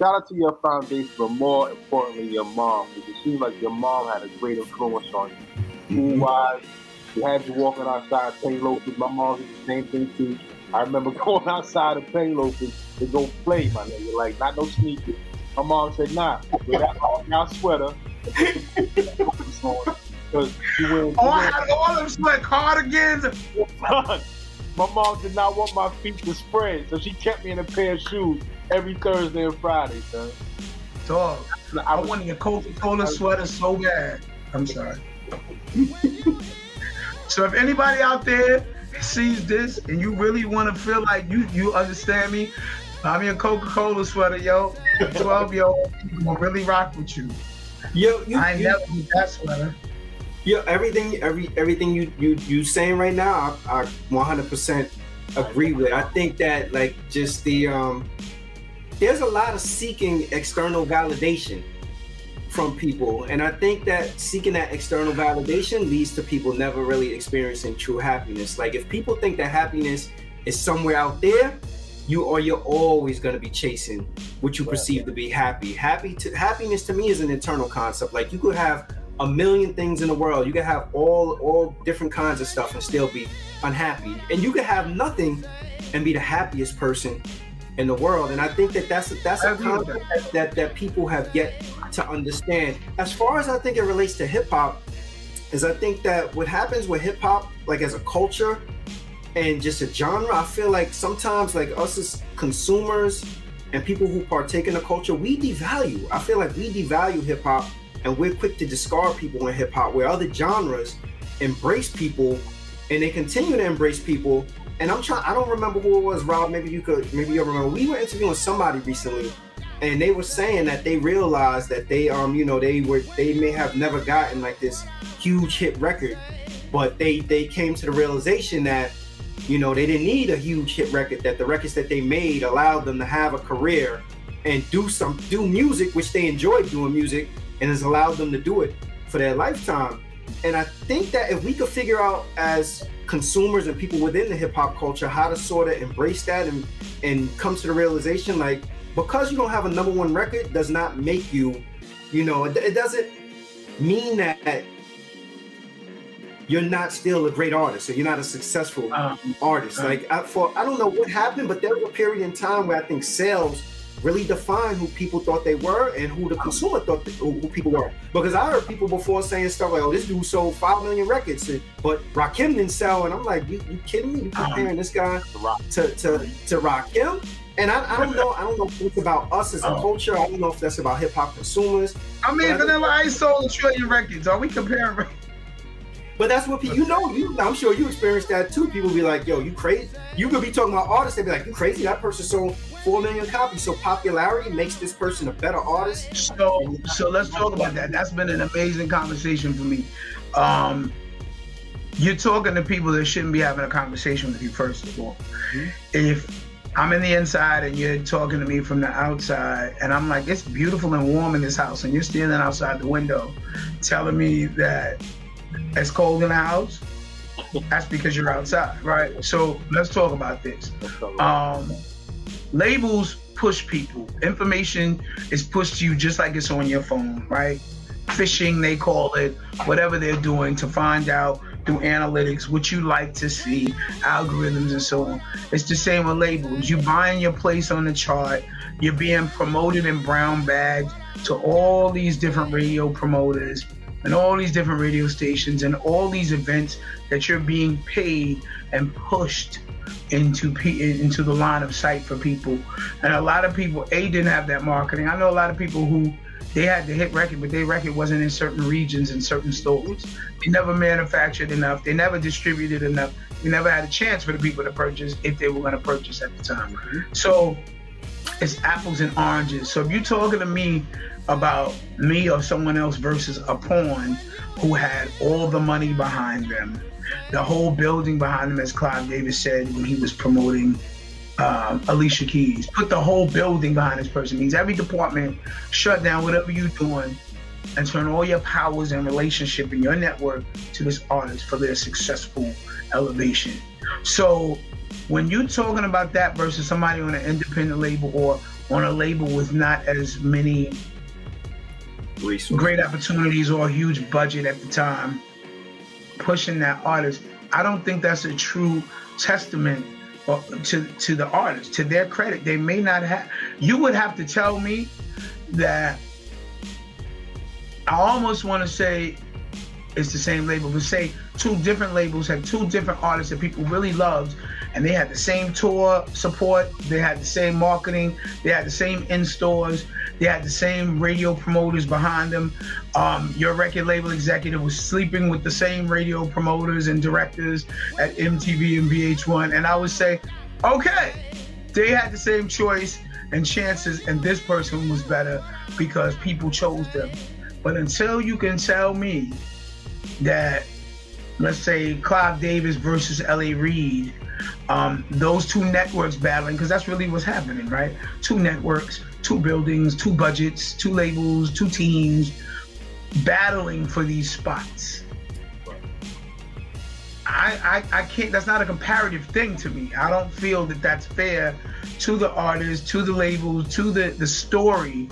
shout out to your foundation, but more importantly, your mom, because it seems like your mom had a great influence on you. School wise, she had you walking outside playing loafers. My mom did the same thing too. I remember going outside and playing loafers to go play, my nigga. Like, not no sneakers. My mom said, nah, wear that all sweater. Because you. Oh, I had all them sweat cardigans. my mom did not want my feet to spread, so she kept me in a pair of shoes every Thursday and Friday, son. Dog, I, I wanted a Coca-Cola sweater so bad. I'm sorry. so if anybody out there sees this and you really want to feel like you you understand me, buy me a Coca-Cola sweater, yo. 12 year old, gonna really rock with you. Yo, you, I ain't you, never get that sweater. Yo, everything, every everything you you you saying right now, I, I 100% agree with. I think that like just the um, there's a lot of seeking external validation from people, and I think that seeking that external validation leads to people never really experiencing true happiness. Like if people think that happiness is somewhere out there, you or you're always going to be chasing what you perceive to be happy. Happy to happiness to me is an internal concept. Like you could have a million things in the world. You could have all all different kinds of stuff and still be unhappy. And you could have nothing and be the happiest person in the world. And I think that that's that's a concept that, that that people have yet to understand. As far as I think it relates to hip hop, is I think that what happens with hip hop, like as a culture and just a genre, I feel like sometimes like us as consumers and people who partake in the culture, we devalue. I feel like we devalue hip hop and we're quick to discard people in hip hop where other genres embrace people and they continue to embrace people. And I'm trying, I don't remember who it was, Rob. Maybe you could, maybe you remember. We were interviewing somebody recently and they were saying that they realized that they, um, you know, they were, they may have never gotten like this huge hit record, but they, they came to the realization that, you know, they didn't need a huge hit record, that the records that they made allowed them to have a career and do some, do music, which they enjoyed doing music and has allowed them to do it for their lifetime. And I think that if we could figure out as consumers and people within the hip hop culture how to sort of embrace that and and come to the realization like because you don't have a number one record does not make you, you know, it, it doesn't mean that you're not still a great artist or you're not a successful um, artist. Like I, for I don't know what happened, but there was a period in time where I think sales really define who people thought they were and who the consumer thought they, who, people were. Because I heard people before saying stuff like, "Oh, this dude sold five million records," and, but Rakim didn't sell, and I'm like, "You, you kidding me? You comparing this guy to to to Rakim?" And I, I don't know. I don't know if it's about us as a oh. culture. I don't know if that's about hip hop consumers. I mean, Vanilla Ice sold a trillion records. Are we comparing? But that's what people, you know. You, I'm sure you experienced that too. People be like, "Yo, you crazy?" You could be talking about artists. They be like, "You crazy? That person sold four million copies. So popularity makes this person a better artist. So so let's talk about that. That's been an amazing conversation for me. Um, you're talking to people that shouldn't be having a conversation with you first of all. Mm-hmm. If I'm in the inside and you're talking to me from the outside, and I'm like, it's beautiful and warm in this house, and you're standing outside the window telling me that it's cold in the house, that's because you're outside, right? So let's talk about this. Um, labels push people. Information is pushed to you just like it's on your phone, right? Phishing, they call it, whatever they're doing to find out through analytics what you like to see, algorithms and so on. It's the same with labels. You're buying your place on the chart, you're being promoted in brown bags to all these different radio promoters and all these different radio stations and all these events that you're being paid and pushed into into the line of sight for people. And a lot of people, A, didn't have that marketing. I know a lot of people who they had the hit record, but their record wasn't in certain regions and certain stores. They never manufactured enough. They never distributed enough. They never had a chance for the people to purchase if they were going to purchase at the time. So it's apples and oranges. So if you're talking to me about me or someone else versus a pawn who had all the money behind them, the whole building behind him, as Clive Davis said when he was promoting um, Alicia Keys. Put the whole building behind this person. Means every department shut down whatever you're doing and turn all your powers and relationship and your network to this artist for their successful elevation. So when you're talking about that versus somebody on an independent label or on a label with not as many great opportunities or a huge budget at the time pushing that artist. I don't think that's a true testament uh, to to the artist. To their credit, they may not have. You would have to tell me that. I almost want to say it's the same label, but say two different labels had two different artists that people really loved, and they had the same tour support, they had the same marketing, they had the same in stores, they had the same radio promoters behind them. Um, your record label executive was sleeping with the same radio promoters and directors at MTV and VH1, and I would say, okay, they had the same choice and chances, and this person was better because people chose them. But until you can tell me that, let's say, Clive Davis versus L.A. Reid, um, those two networks battling, because that's really what's happening, right? Two networks, two buildings, two budgets, two labels, two teams battling for these spots. I, I, I can't, that's not a comparative thing to me. I don't feel that that's fair to the artist, to the labels, to the, the story.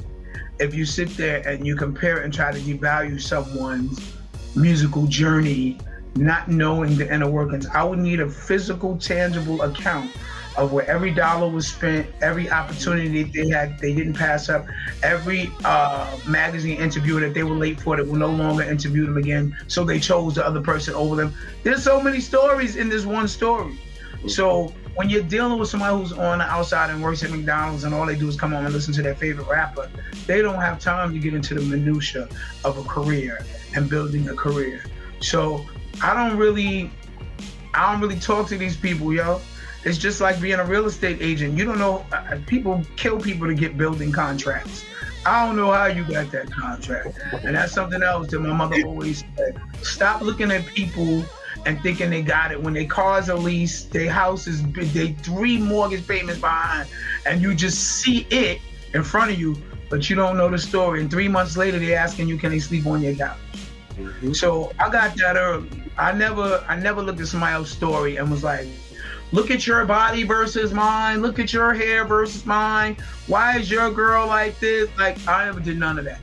If you sit there and you compare and try to devalue someone's musical journey, not knowing the inner workings, I would need a physical, tangible account of where every dollar was spent, every opportunity they had, they didn't pass up, every uh, magazine interview that they were late for that will no longer interview them again, so they chose the other person over them. There's so many stories in this one story. So when you're dealing with somebody who's on the outside and works at McDonald's and all they do is come on and listen to their favorite rapper, they don't have time to get into the minutia of a career and building a career. So I don't really, I don't really talk to these people, yo. It's just like being a real estate agent. You don't know, uh, people kill people to get building contracts. I don't know how you got that contract. And that's something else that my mother always said. Stop looking at people and thinking they got it when their cars are leased, their house is they three mortgage payments behind, and you just see it in front of you, but you don't know the story. And three months later, they're asking you, can they sleep on your couch? So I got that early. I never, I never looked at somebody else's story and was like, look at your body versus mine. Look at your hair versus mine. Why is your girl like this? Like I never did none of that.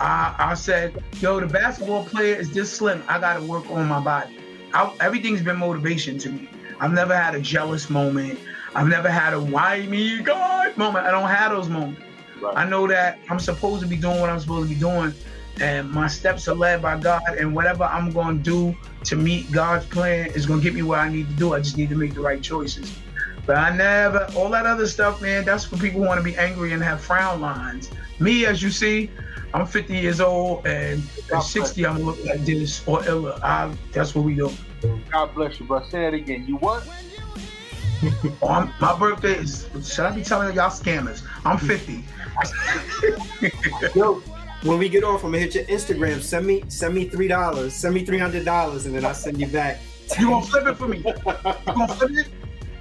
I, I said, yo, the basketball player is this slim. I got to work on my body. I, everything's been motivation to me. I've never had a jealous moment. I've never had a why me God moment. I don't have those moments. Right. I know that I'm supposed to be doing what I'm supposed to be doing, and my steps are led by God. And whatever I'm going to do to meet God's plan is going to get me where I need to do. I just need to make the right choices. But I never, all that other stuff, man, that's for people who want to be angry and have frown lines. Me, as you see, I'm 50 years old, and at 60, I'm going to look like this or iller. I, that's what we do. God bless you, bro. Say that again. You what? Oh, my birthday is, should I be telling y'all scammers? I'm 50. Yo, when we get off, I'm gonna hit your Instagram. Send me send me three dollars. Send me three hundred dollars, and then I'll send you back. You gonna flip it for me? You gonna flip it?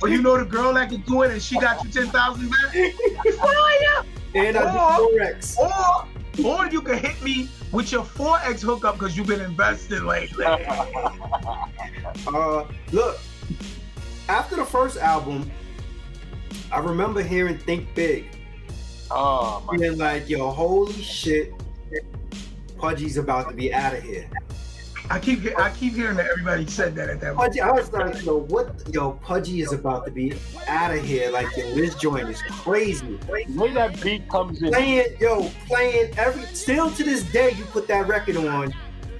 Or you know the girl that can do it and she got you 10,000 back? Fire! And I Or- do forex. Or, or you can hit me with your 4X hookup because you've been investing lately. Uh, look, after the first album, I remember hearing "Think Big," Oh my feeling like, "Yo, holy shit, Pudgee's about to be out of here." I keep I keep hearing that everybody said that at that point. Pudgee, I was like, "Yo, what? Yo, Pudgee is about to be out of here. Like, yo, this joint is crazy." the way that beat comes in. playing, yo, playing every still to this day, you put that record on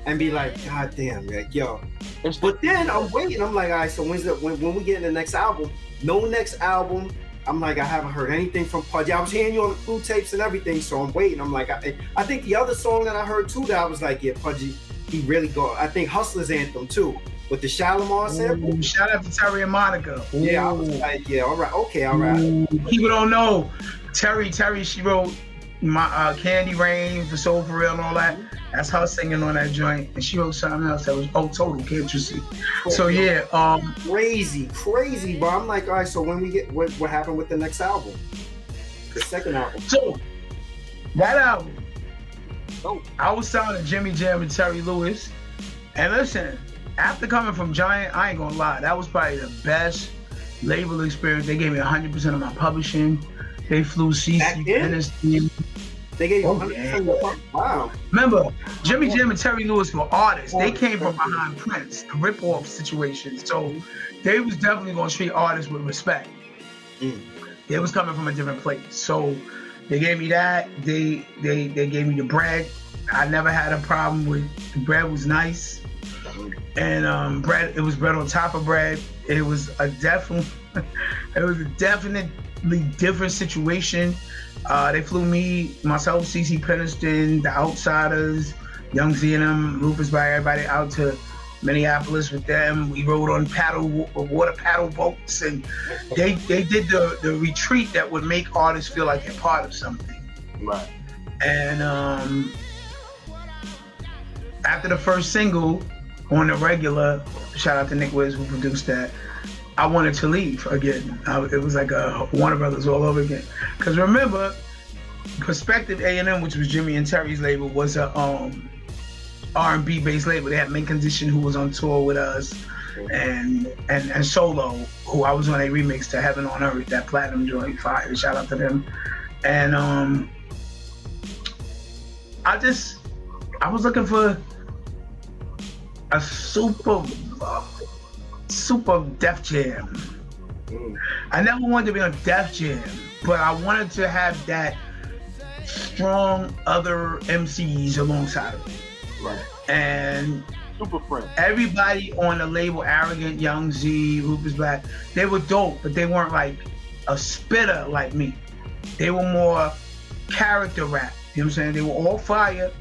and be like, God damn, like, yo. But then I'm waiting. I'm like, all right, so when's the when, when we get in the next album? No next album. I'm like, I haven't heard anything from Pudgee. I was hearing you on the crew tapes and everything, so I'm waiting. I'm like, I, I think the other song that I heard too that I was like, yeah, Pudgee, he really go. I think Hustler's Anthem too, with the Shalimar sample. Ooh, shout out to Terry and Monica. Yeah, I was like, yeah, all right, okay, all right. Ooh, People don't know. Terry, Terry, she wrote my uh, Candy Rain for Soul for Real and all that. That's her singing on that joint. And she wrote something else that was oh total, can't you see? So yeah, um, crazy, crazy, bro. I'm like, all right, so when we get what what happened with the next album? The second album. so that album, Oh. I was to Jimmy Jam and Terry Lewis. And listen, after coming from Giant, I ain't gonna lie, that was probably the best label experience. They gave me 100% of my publishing. They flew CeCe Peniston. They gave oh, yeah. Wow. Remember, Jimmy Jam and Terry Lewis were artists. They came from behind Prince, the rip-off situation. So they was definitely gonna treat artists with respect. Mm. They was coming from a different place. So they gave me that. They they they gave me the bread. I never had a problem with the bread was nice. And um, bread, it was bread on top of bread. It was a definite, it was a definitely different situation. Uh, they flew me, myself, CeCe Peniston, the Outsiders, Young Zee and them, Rufus by everybody out to Minneapolis with them. We rode on paddle water paddle boats, and they they did the the retreat that would make artists feel like they're part of something. Right. And um, after the first single on the regular, shout out to Nick Wiz who produced that. I wanted to leave again. I, it was like a Warner Brothers all over again. Because remember, Perspective A&M, which was Jimmy and Terry's label, was a um, R&B based label. They had Mint Condition, who was on tour with us, and and and Solo, who I was on a remix to Heaven on Earth, that platinum joint, fire. Shout out to them. And um, I just I was looking for a super super Def Jam. Mm. I never wanted to be on Def Jam, but I wanted to have that strong other MCs alongside of me. Right. And super friend. Everybody on the label, Arrogant, Young Zee, Rufus Blaq, they were dope, but they weren't like a spitter like me. They were more character rap. You know what I'm saying? They were all fire.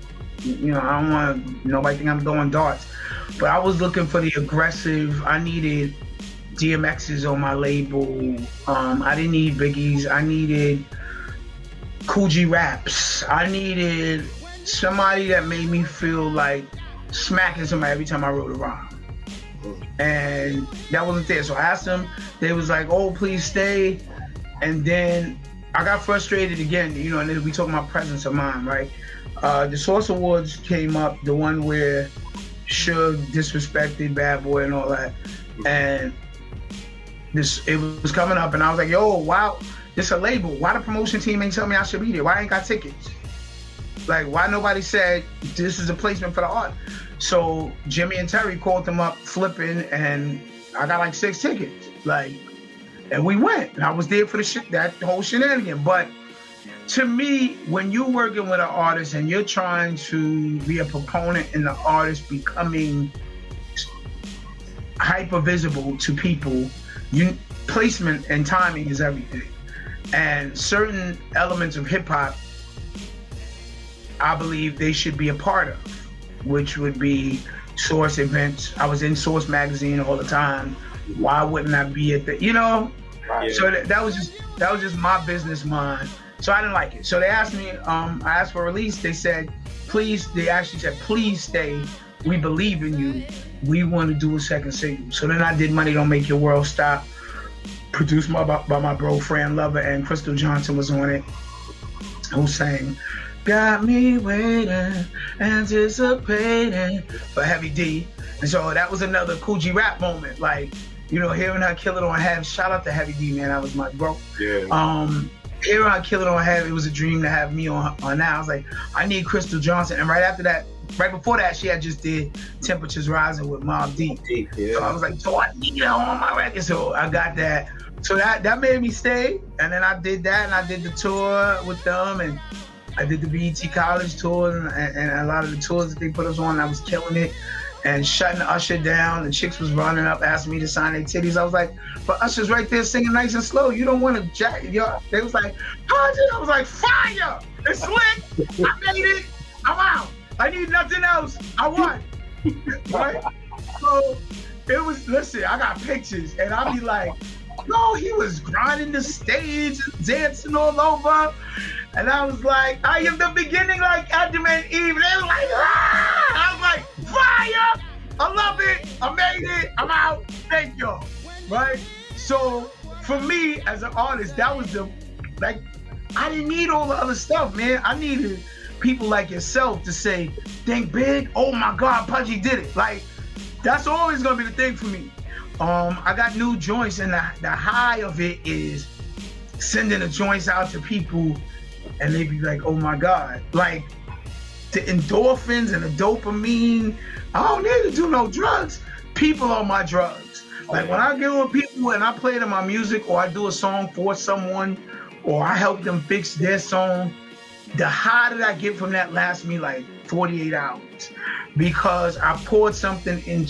You know, I don't want nobody think I'm throwing darts. But I was looking for the aggressive. I needed DMX's on my label. Um, I didn't need Biggie's. I needed G Raps. I needed somebody that made me feel like smacking somebody every time I wrote a rhyme. And that wasn't there. So I asked them, they was like, oh, please stay. And then I got frustrated again, you know, and we talking about presence of mind, right? Uh, the Source Awards came up, the one where Suge disrespected Bad Boy and all that. And this it was coming up and I was like, yo, wow, this a label. Why the promotion team ain't tell me I should be there? Why I ain't got tickets? Like why nobody said this is a placement for the art? So Jimmy and Terry called them up flipping and I got like six tickets. Like and we went. And I was there for the shit that whole shenanigan. But to me, when you're working with an artist and you're trying to be a proponent in the artist becoming hyper visible to people, you placement and timing is everything. And certain elements of hip hop, I believe they should be a part of, which would be Source events. I was in Source magazine all the time. Why wouldn't I be at the, you know? Right. So that, that was just that was just my business mind so I didn't like it. So they asked me, um, I asked for release. They said, please, they actually said, please stay. We believe in you. We want to do a second single. So then I did Money Don't Make Your World Stop, produced by, by my bro Fran Lover, and Crystal Johnson was on it, who sang, Got me waiting, anticipating for Heavy D. And so that was another G rap moment. Like, you know, hearing her kill it on Heavy, shout out to Heavy D, man. That was my bro. Yeah. Um, here on Kill It on Have, it was a dream to have me on on that. I was like, I need Crystal Johnson. And right after that, right before that, she had just did Temperatures Rising with Mobb Deep. Yeah. So I was like, so I need that on my record. So I got that. So that that made me stay. And then I did that and I did the tour with them and I did the BET College tour and, and a lot of the tours that they put us on. I was killing it and shutting Usher down. The chicks was running up, asking me to sign their titties. I was like, but Usher's right there singing nice and slow. You don't want to jack. Yo, they was like, I was like, fire! It's slick. I made it. I'm out. I need nothing else. I won. right? So it was. Listen, I got pictures, and I'll be like, no, he was grinding the stage and dancing all over. And I was like, I am the beginning like Adam and Eve. They were like, ah! I was like, fire! I love it. I made it. I'm out. Thank y'all. Right? So for me as an artist, that was the like I didn't need all the other stuff, man. I needed people like yourself to say, think big. Oh my God, Pudgee did it. Like, that's always gonna be the thing for me. Um, I got new joints, and the, the high of it is sending the joints out to people and they be like, oh my God. Like the endorphins and the dopamine. I don't need to do no drugs. People are my drugs. Like when I get with people and I play them my music or I do a song for someone or I help them fix their song, the high that I get from that lasts me like 48 hours because I poured something in,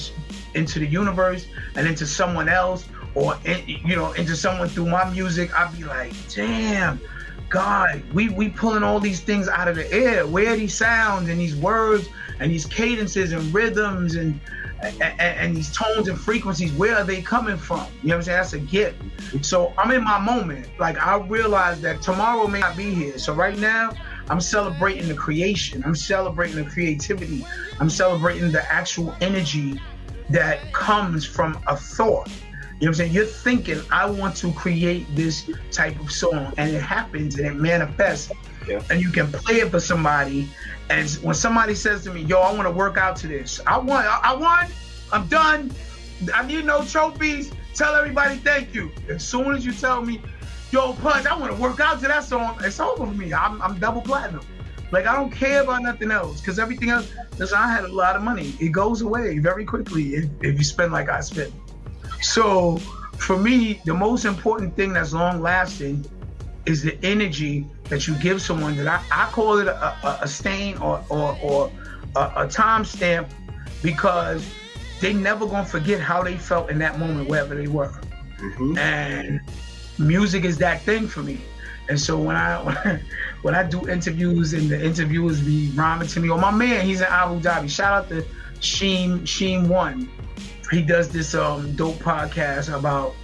into the universe and into someone else or in, you know into someone through my music. I'd be like, damn, God, we we pulling all these things out of the air. Where these sounds and these words and these cadences and rhythms and and, and, these tones and frequencies, where are they coming from? You know what I'm saying? That's a gift. So I'm in my moment. Like I realize that tomorrow may not be here. So right now, I'm celebrating the creation. I'm celebrating the creativity. I'm celebrating the actual energy that comes from a thought. You know what I'm saying? You're thinking, I want to create this type of song, and it happens and it manifests. Yeah. And you can play it for somebody. And when somebody says to me, Yo, I want to work out to this, I want, I, I won, I'm done. I need no trophies. Tell everybody thank you. As soon as you tell me, Yo, Punch, I want to work out to that song, it's over for me. I'm, I'm double platinum. Like I don't care about nothing else because everything else. Listen, I had a lot of money. It goes away very quickly if, if you spend like I spend. So for me, the most important thing that's long lasting is the energy that you give someone that I, I call it a, a, a stain or, or, or a, a time stamp because they never gonna forget how they felt in that moment wherever they were. Mm-hmm. And music is that thing for me. And so when I when I do interviews and the interviewers be rhyming to me, or my man, he's in Abu Dhabi. Shout out to Sheem Sheem One he does this um, dope podcast about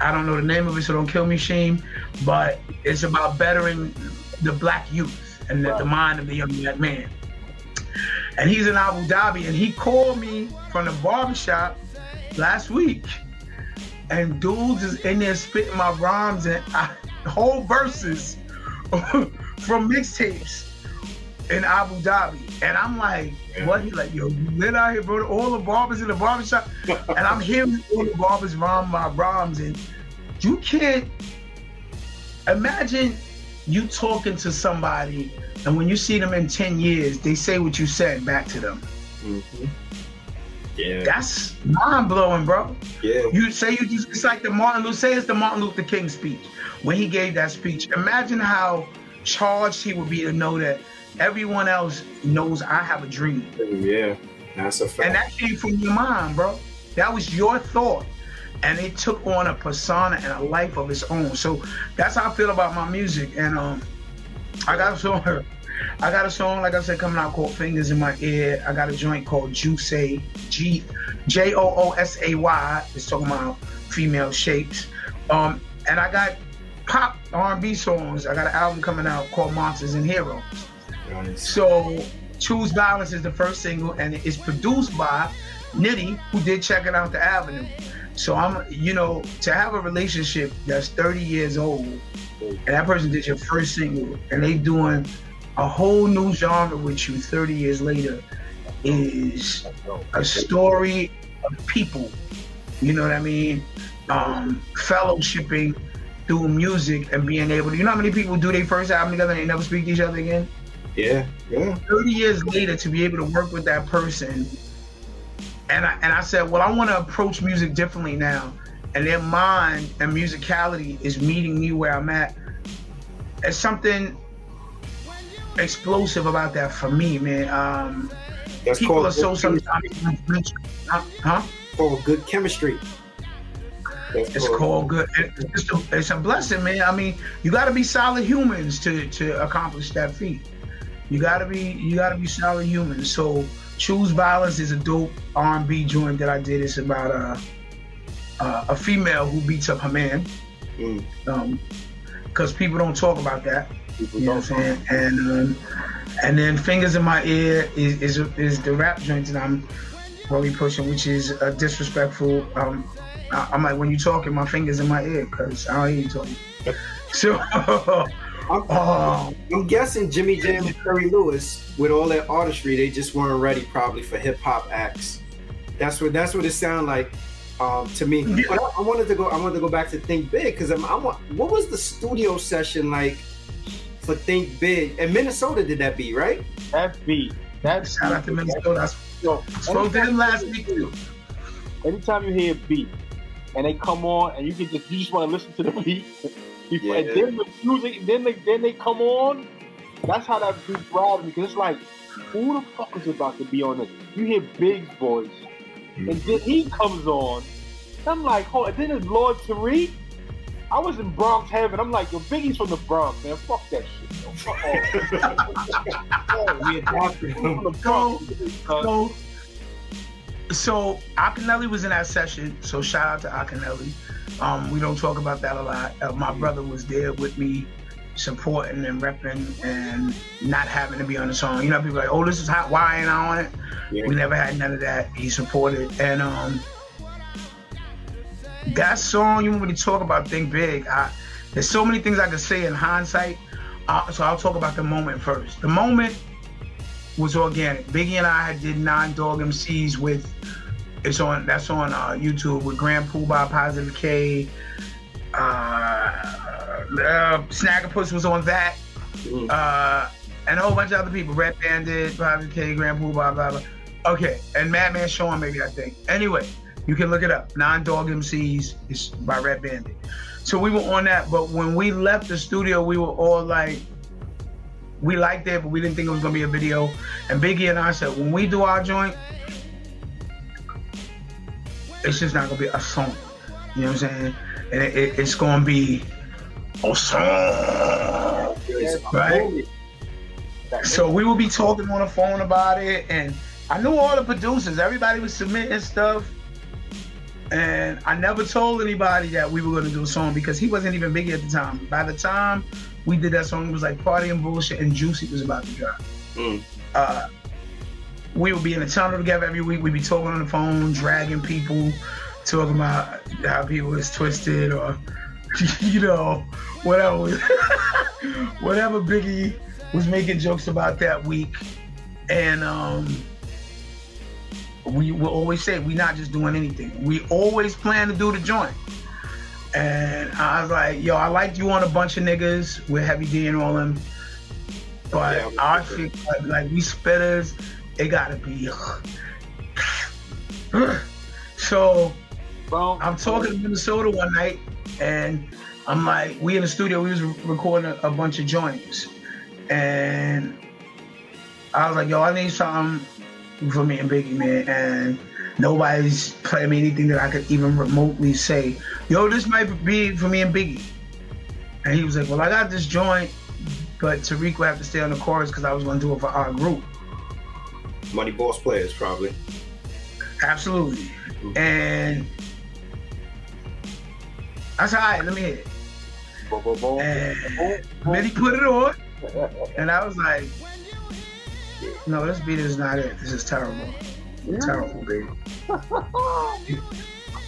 I don't know the name of it, so don't kill me, Sheen. But it's about bettering the black youth and the, the mind of the young black man. And he's in Abu Dhabi, and he called me from the barbershop last week. And dudes is in there spitting my rhymes and I, whole verses from mixtapes in Abu Dhabi. And I'm like, yeah. what? He like, yo, you lit out here, bro. All the barbers in the barbershop. and I'm hearing all the barbers rhyme my rhymes. And you can't imagine you talking to somebody and when you see them in 10 years, they say what you said back to them. Mm-hmm. Yeah. That's mind blowing, bro. Yeah. You say you just it's like the Martin Luther say it's the Martin Luther King speech. When he gave that speech. Imagine how charged he would be to know that everyone else knows I have a dream. Yeah, that's a fact. And that came from your mind, bro. That was your thought. And it took on a persona and a life of its own. So that's how I feel about my music. And um, I got a song. I got a song, like I said, coming out called Fingers in My Ear. I got a joint called Juice G J O O S A Y. It's talking about female shapes. Um, and I got pop R&B songs. I got an album coming out called Monsters and Heroes. So Choose Violence is the first single, and it's produced by Nitty, who did Check It Out the Avenue. So I'm, you know, to have a relationship that's 30 years old, and that person did your first single, and they doing a whole new genre with you 30 years later, is a story of people. You know what I mean? Um, fellowshipping through music and being able to. You know how many people do their first album together and they never speak to each other again? Yeah, yeah. 30 years later to be able to work with that person. And I, and I said, well, I want to approach music differently now. And their mind and musicality is meeting me where I'm at. There's something explosive about that for me, man. Um, That's people are so sometimes, huh? Oh, good chemistry. That's it's cool. called good. It's a, it's a blessing, man. I mean, you got to be solid humans to to accomplish that feat. You gotta be you gotta be solid human. So choose violence is a dope R&B joint that I did. It's about a a, a female who beats up her man. Mm. Um, because people don't talk about that. People you know what I'm saying? And um, and then fingers in my ear is, is is the rap joint that I'm really pushing, which is a disrespectful. Um, I, am like when you talking, my fingers in my ear because I don't hear you talking. So I'm, oh. I'm guessing Jimmy Jam and Terry Lewis, with all that artistry, they just weren't ready probably for hip hop acts. That's what that's what it sounded like. um, to me. Yeah. But I, I, wanted to go. I wanted to go back to Think Big because I'm, I'm. What was the studio session like for Think Big? And Minnesota did that beat right? That beat. That shout out to Minnesota. I spoke to them last week too. Anytime you hear a beat and they come on and you can just you just want to listen to the beat. yeah. And then the music, then they then they come on. That's how that beat grabs me because it's like, who the fuck is about to be on this? You hear Big's voice, mm-hmm. and then he comes on. I'm like, hold. And then it's Lord Tariq. I was in Bronx heaven. I'm like, yo, Biggie's from the Bronx, man. Fuck that shit. Yo. Fuck all. we adopted him. So, so, so Akinyele was in that session. So shout out to Akinyele. Um, we don't talk about that a lot. Uh, my brother was there with me, supporting and repping, and not having to be on the song. You know, people like, oh, this is hot. Why ain't I on it? Yeah. We never had none of that. He supported, and um, that song you want me to talk about think big? I, there's so many things i could say in hindsight. Uh, so i'll talk about the moment first. The moment was organic. Biggie and i had did nine dog mcs with it's on that's on uh, youtube with grand Puba, positive k. Uh, uh Snagglepuss was on that. Mm. uh, and a whole bunch of other people. Red bandit positive k grand Puba, blah blah okay and madman sean maybe i think. Anyway you can look it up. Nine Dog MCs is by Red Bandit. So we were on that, but when we left the studio, we were all like, we liked it, but we didn't think it was gonna be a video. And Biggie and I said, when we do our joint, it's just not gonna be a song. You know what I'm saying? And it, it, it's gonna be a song, right? So we will be talking on the phone about it, and I knew all the producers. Everybody was submitting stuff. And I never told anybody that we were gonna do a song because he wasn't even big at the time. By the time we did that song, it was like Party and Bullshit and Juicy was about to drop. Mm. Uh, we would be in the tunnel together every week. We'd be talking on the phone, dragging people, talking about how people is twisted or, you know, whatever. whatever Biggie was making jokes about that week. And um, we will always say we're not just doing anything. We always plan to do the joint. And I was like, yo, I liked you on a bunch of niggas with Heavy D and all them. But yeah, our shit, like, like, we spitters, it gotta be. so well, I'm talking to Minnesota one night, and I'm like, we in the studio, we was recording a, a bunch of joints, and I was like, yo, I need something for me and Biggie, man, and nobody's playing me anything that I could even remotely say, yo, this might be for me and Biggie. And he was like, well, I got this joint, but Tariq will have to stay on the chorus because I was going to do it for our group. Money Boss Players, probably. Absolutely. Mm-hmm. And I said, all right, let me hear it. And then he put it on, and I was like, no, this beat is not it. This is terrible. Yeah. Terrible, baby.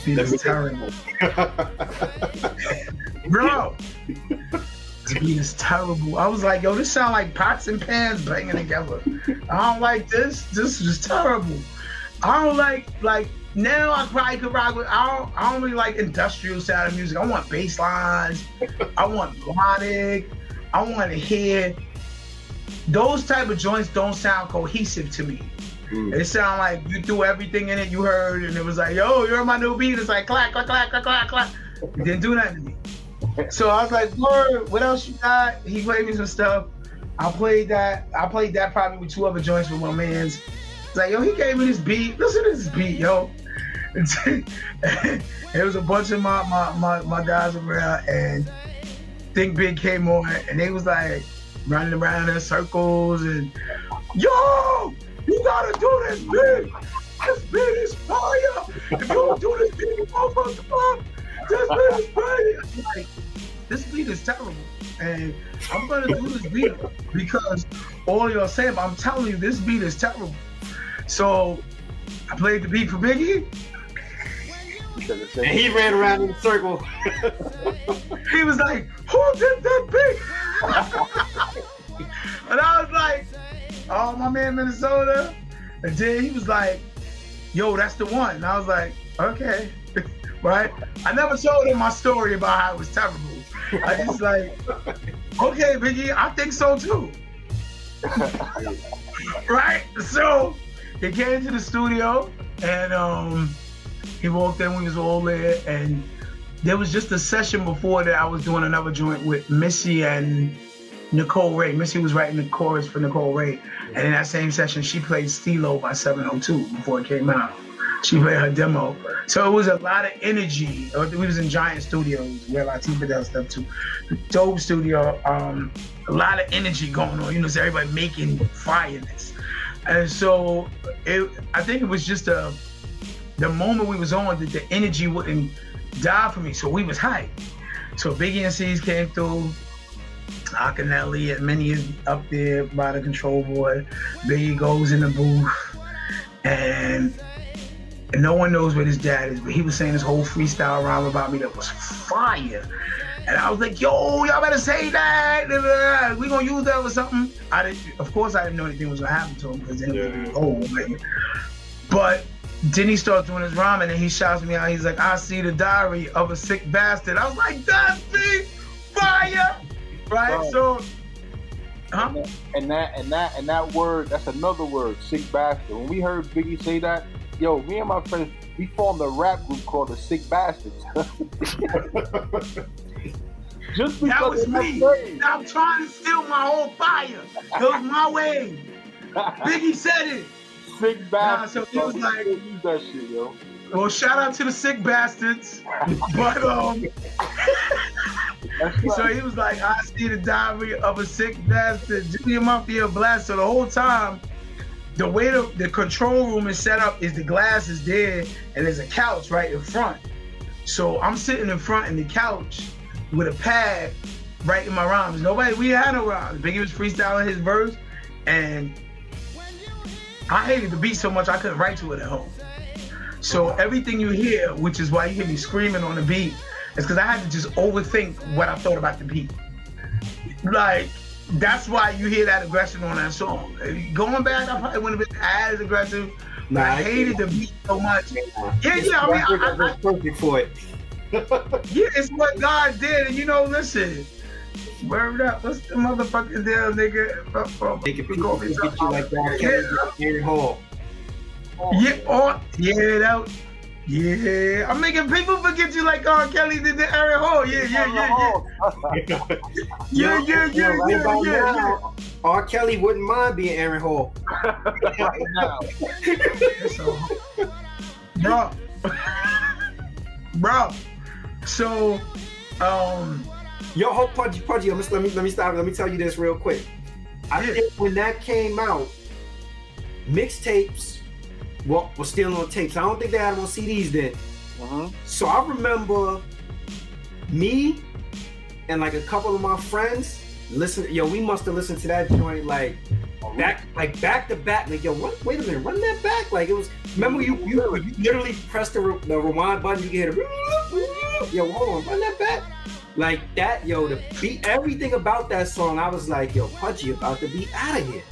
beat is terrible. Bro, this beat is terrible. I was like, yo, this sound like pots and pans banging together. I don't like this. This is terrible. I don't like like now I probably could rock with I don't I don't really like industrial sound of music. I want bass lines. I want melodic. I want to hear those type of joints don't sound cohesive to me. Mm. It sound like you threw everything in it you heard, and it was like, yo, you're my new beat. It's like clack, clack, clack, clack, clack, clack. It didn't do nothing to me. So I was like, Word, what else you got? He played me some stuff. I played that. I played that probably with two other joints with my mans. It's like, yo, he gave me this beat. Listen to this beat, yo. it was a bunch of my, my, my, my guys around, and Think Big came on, and they was like, running around in circles and yo, you gotta do this beat. This beat is fire. If you don't do this beat, you won't fuck This beat is fire. Like, this beat is terrible. And I'm gonna do this beat because all y'all saying, I'm telling you, this beat is terrible. So I played the beat for Biggie. And he ran around in a circle. he was like, "Who did that beat?" And I was like, "Oh, my man, Minnesota." And then he was like, "Yo, that's the one." And I was like, "Okay." right? I never told him my story about how it was terrible. I just like, okay, Biggie, I think so too. right? So he came to the studio and um he walked in, we was all there, and there was just a session before that I was doing another joint with Missy and Nicole Wray. Missy was writing the chorus for Nicole Wray. And in that same session, she played Steelo by 702 before it came out. She played her demo. So it was a lot of energy. Uh, we was in Giant Studios where Latifah does stuff too. Dope studio. Um, a lot of energy going on. You know, everybody making fireness. And so it, I think it was just a the moment we was on that the energy wouldn't die for me. So we was hype. So Biggie and C's came through. Akinyele and many is up there by the control board. Biggie goes in the booth and and no one knows what his dad is, but he was saying this whole freestyle rhyme about me that was fire. And I was like, yo, y'all better say that. We gonna use that or something. I didn't, of course, I didn't know anything was gonna happen to him because then yeah. it was old. But then he starts doing his rhyme and then he shouts me out. He's like, I see the diary of a sick bastard. I was like, that's me, fire, right? So, huh? And that and that and that word, that's another word, sick bastard. When we heard Biggie say that, yo, me and my friends, we formed a rap group called the Sick Bastards. Just because that was me. I'm trying to steal my whole fire. It was my way. Biggie said it. Sick bastards. Nah, so he was like, use that shit, yo. Well, shout out to the sick bastards. but um so he was like, I see the diary of a sick bastard, Junior Mafia blast. So the whole time the way the, the control room is set up is the glass is there and there's a couch right in front. So I'm sitting in front in the couch with a pad writing my rhymes. Nobody, we had no rhymes. Biggie was freestyling his verse and I hated the beat so much I couldn't write to it at home. So everything you hear, which is why you hear me screaming on the beat, is because I had to just overthink what I thought about the beat. Like, that's why you hear that aggression on that song. Going back, I probably wouldn't have been as aggressive. Nah, I, hated the beat so much. Yeah, yeah. I mean, I, I, I, perfect for it. yeah, it's what God did, and you know, listen. Word up, what's the motherfucking deal, nigga? From, Nigga, people forget you like that. Yeah, Hall. Yeah, oh, yeah, that. Yeah, I'm making people forget you like R. Kelly did to Aaron Hall. Yeah, yeah, yeah, yeah. yeah, yeah, yeah, yeah, yeah, yeah. R. Kelly wouldn't mind being Aaron Hall. bro, bro. So, um, yo, hold Pudgee, Pudgee. Let me let me stop. Let me tell you this real quick. I yeah. think when that came out, mixtapes well, was still on tapes. I don't think they had them on CDs then. Uh-huh. So I remember me and like a couple of my friends listen. Yo, we must have listened to that joint like back, like back to back. Like yo, what, wait a minute, run that back. Like it was. Remember you you, you literally press the, the rewind button. You get it. Yo, hold on, run that back. Like that, yo, the beat, everything about that song, I was like, yo, Pudgee about to be out of here.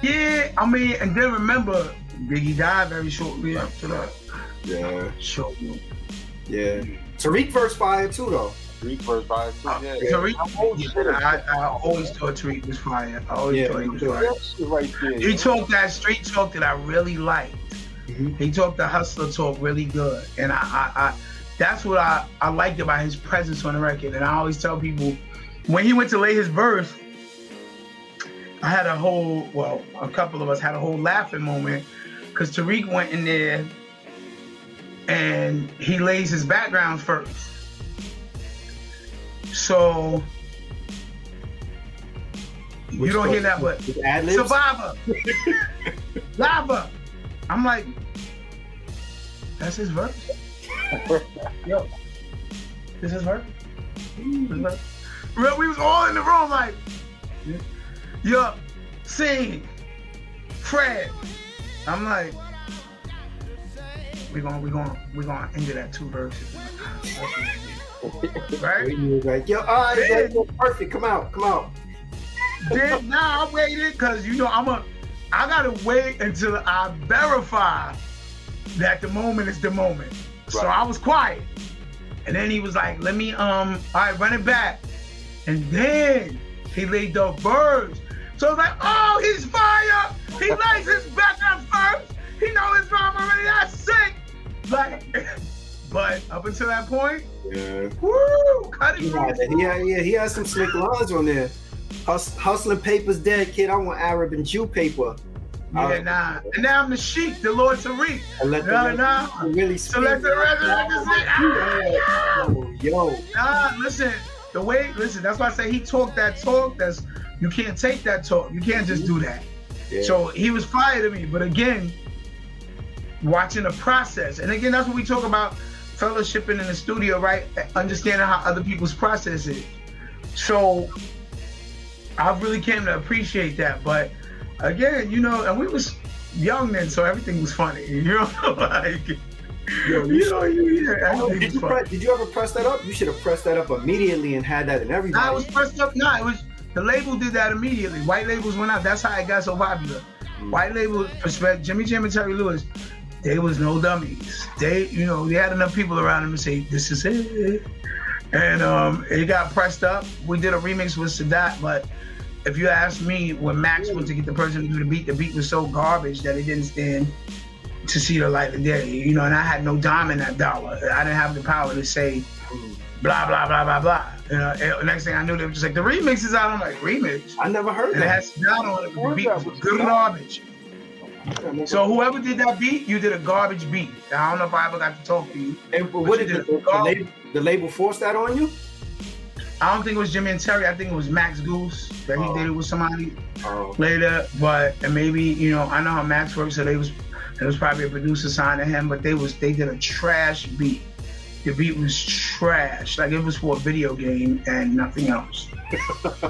Yeah, I mean, and then remember, Biggie died very shortly after that. Yeah. Shortly. Yeah. Tariq first fire too, though. Tariq first fire too. Uh, yeah. Tariq, yeah, I, I, always thought Tariq was fire. I always yeah, thought he was fire. Right there, he talked that street talk that I really liked. Mm-hmm. He talked the hustler talk really good, and I, I, I, that's what I, I liked about his presence on the record. And I always tell people when he went to lay his verse I had a whole, well, a couple of us had a whole laughing moment because Tariq went in there and he lays his background first. So Which you don't hear that, but Survivor, Lava. I'm like, that's his verse. Yo, this is verse. Real, we was all in the room like. Yup. Sing. Fred. I'm like, we're gonna we gonna we gonna end it at two verses. right? Like, yo, all right, then, perfect. Come out, come out. then now I waited because you know I'm a I gotta wait until I verify that the moment is the moment. So I was quiet. And then he was like, let me um, all right, run it back. And then he laid the birds. So I was like, oh, he's fire. He lays his back up first. He know his mom already That's sick. Like, but up until that point, Yeah. woo, cut it. He had, yeah, he had some slick lines on there. Hustling papers dead, kid. I want Arab and Jew paper. Yeah, nah. And now I'm the sheik, the Lord Tariq. I let Nah, rest- nah. really So let the resurrected say, ah, Oh, yo, Nah, listen. The way, listen, that's why I say he talked that talk. That's you can't take that talk. You can't just do that. Yeah. So he was fired to me. But again, watching the process, and again, that's what we talk about fellowshipping in the studio, right? Understanding how other people's process is. So I really came to appreciate that. But again, you know, and we was young then, so everything was funny. You know, like Yo, you know, you, yeah, Oh, did you press, did you ever press that up? You should have pressed that up immediately and had that in everybody. Nah, it was pressed up. Nah, it was the label did that immediately. White labels went out. That's how it got so popular. Mm. White label, respect Jimmy Jam and Terry Lewis. They was no dummies. They, you know, they had enough people around them to say, "This is it," and um, it got pressed up. We did a remix with Sadat, but if you ask me, when Max went to get the person to do the beat, the beat was so garbage that it didn't stand to see the light of day. You know, and I had no dime in that dollar. I didn't have the power to say blah blah blah blah blah. You know, and next thing I knew, they were just like the remix is out. I'm like remix, I never heard and it that. has Sadat on it. The beat was garbage. So whoever did that beat, you did a garbage beat. I don't know if I ever got to talk to you. and what did you the, did the, a- label, the label force that on you? I don't think it was Jimmy and Terry. I think it was Max Gousse that he Oh. did it with somebody Oh, later. But and maybe you know I know how Max works, so they was it was probably a producer signed to him. But they was they did a trash beat. The beat was trash. Like it was for a video game and nothing else.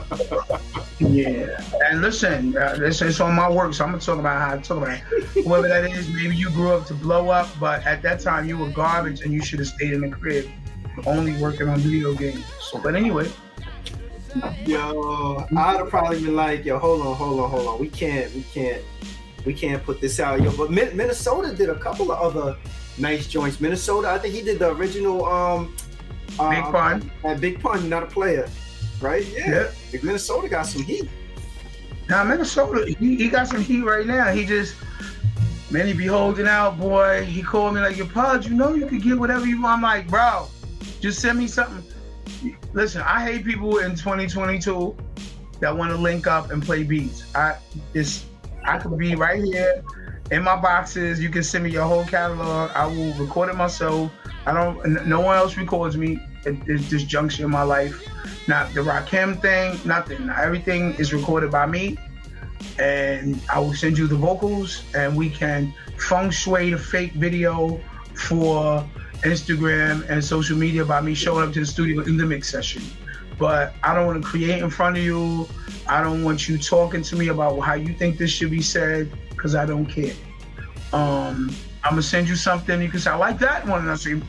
yeah. And listen, uh, this is on my work, so I'm gonna talk about how I talk about it. Whoever that is, maybe you grew up to blow up, but at that time you were garbage and you should have stayed in the crib, only working on video games. But anyway, yo, I'd have probably been like, yo, hold on, hold on, hold on. We can't, we can't, we can't put this out, yo. But Min- Minnesota did a couple of other nice joints. Minnesota, I think he did the original, um, Big uh, Pun. uh, Big Pun, not a player, right? Yeah. Yeah. Big Minnesota got some heat. Now Minnesota, he, he got some heat right now. He just man, he be holding out, boy. He called me like, "Your pod, you know you could get whatever you want." I'm like, bro, just send me something. Listen, I hate people in 2022 that want to link up and play beats. I it's I could be right here in my boxes. You can send me your whole catalog. I will record it myself. I don't. No one else records me at this juncture in my life. Not the Rakim thing, nothing. Everything is recorded by me, and I will send you the vocals, and we can feng shui the fake video for Instagram and social media by me showing up to the studio in the mix session. But I don't want to create in front of you. I don't want you talking to me about how you think this should be said, because I don't care. Um, I'm gonna send you something. You can say, I like that one. And I say,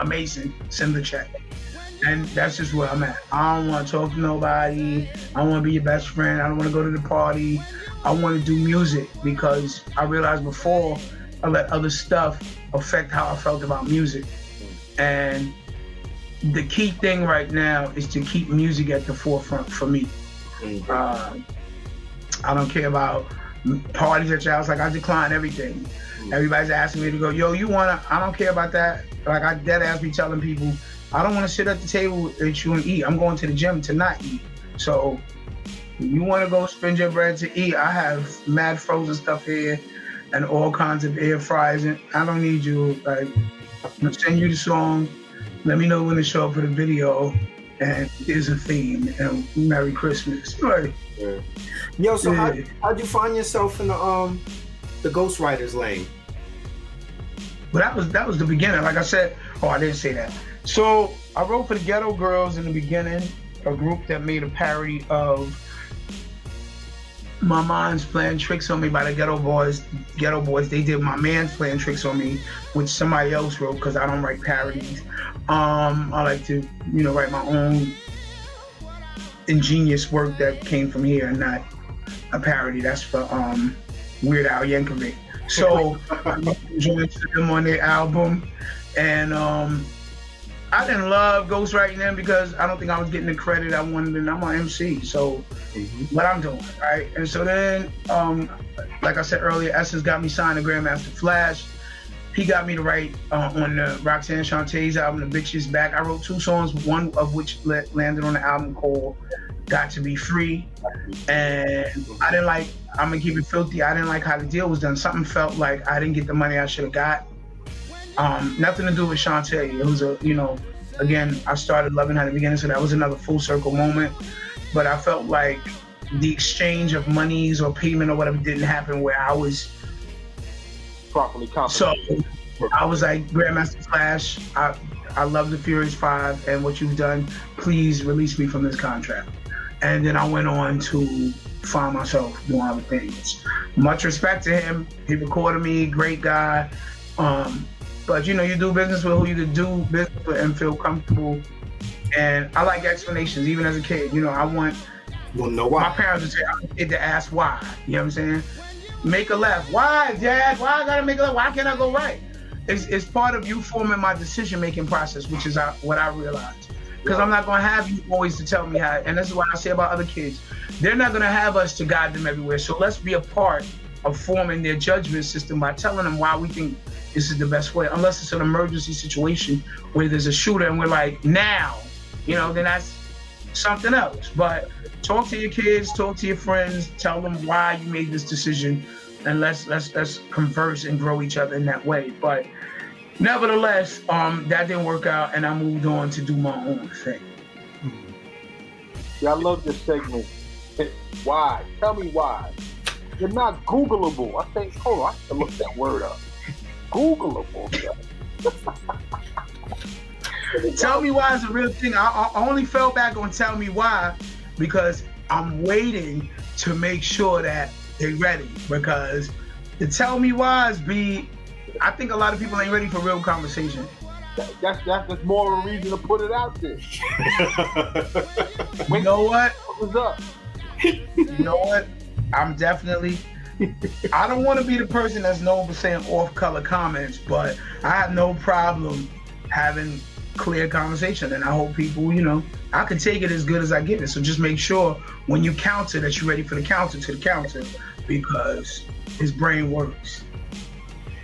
amazing. Send the check. And that's just where I'm at. I don't want to talk to nobody. I want to be your best friend. I don't want to go to the party. I want to do music because I realized before I let other stuff affect how I felt about music. And the key thing right now is to keep music at the forefront for me. Uh, I don't care about parties at your house. Like I decline everything. Everybody's asking me to go, yo, you wanna? I don't care about that. Like I dead ass be telling people, I don't want to sit at the table with you and eat. I'm going to the gym to not eat. So you want to go spend your bread to eat? I have mad frozen stuff here and all kinds of air fries. And I don't need you. Like I'm gonna send you the song. Let me know when to show up for the video. And there's a theme. And Merry Christmas. Like, Yo, so how Yeah. how'd you find yourself in the um the ghostwriters lane? But that was that was the beginning. Like I said, oh, I didn't say that. So I wrote for the Ghetto Girls in the beginning, a group that made a parody of My Mind's Playing Tricks on Me by the Geto Boys. Geto Boys, they did My Man's Playing Tricks on Me, which somebody else wrote because I don't write parodies. Um, I like to, you know, write my own ingenious work that came from here and not a parody. That's for um, Weird Al Yankovic. So I joined them on their album, And um, I didn't love ghostwriting them because I don't think I was getting the credit I wanted, and I'm an MC, so mm-hmm. what I'm doing, right? And so then, um, like I said earlier, Essence got me signed to Grandmaster Flash. He got me to write uh, on the Roxanne Shanté's album, The Bitch Is Back. I wrote two songs, one of which landed on the album called Got to Be Free. And I didn't like, I'm gonna keep it filthy. I didn't like how the deal was done. Something felt like I didn't get the money I should have got. Um, nothing to do with Shanté. It was a, you know, again, I started loving her at the beginning, so that was another full circle moment. But I felt like the exchange of monies or payment or whatever didn't happen where I was properly compensated. So I was like, Grandmaster Flash, I, I love the Furious Five and what you've done. Please release me from this contract. And then I went on to find myself doing other things. Much respect to him. He recorded me, great guy. Um, but you know, you do business with who you can do business with and feel comfortable. And I like explanations, even as a kid. You know, I want. Well, know why. My parents would say, "I need to ask why." You know what I'm saying? Make a left. Why, Dad? Why I gotta make a left? Why can't I go right? It's, it's part of you forming my decision making process, which is uh, what I realized. Because yeah. I'm not gonna have you always to tell me how. And this is what I say about other kids. They're not gonna have us to guide them everywhere. So let's be a part of forming their judgment system by telling them why we think this is the best way. Unless it's an emergency situation where there's a shooter and we're like, now, you know, then that's something else. But talk to your kids, talk to your friends, tell them why you made this decision, and let's let's let's converse and grow each other in that way. But nevertheless, um, that didn't work out, and I moved on to do my own thing. Yeah, I love this segment. Why? Tell me why. You're not Googleable. I think, hold on, I have to look that word up. Googleable. tell me why is a real thing. I, I only fell back on tell me why because I'm waiting to make sure that they're ready. Because the tell me why's be, I think a lot of people ain't ready for real conversation. That's that's just more of a reason to put it out there. you know what? What's up? You know what? I'm definitely I don't want to be the person that's known for saying off color comments, but I have no problem having clear conversation. And I hope people, you know, I can take it as good as I get it. So just make sure when you counter that you're ready for the counter to the counter because his brain works.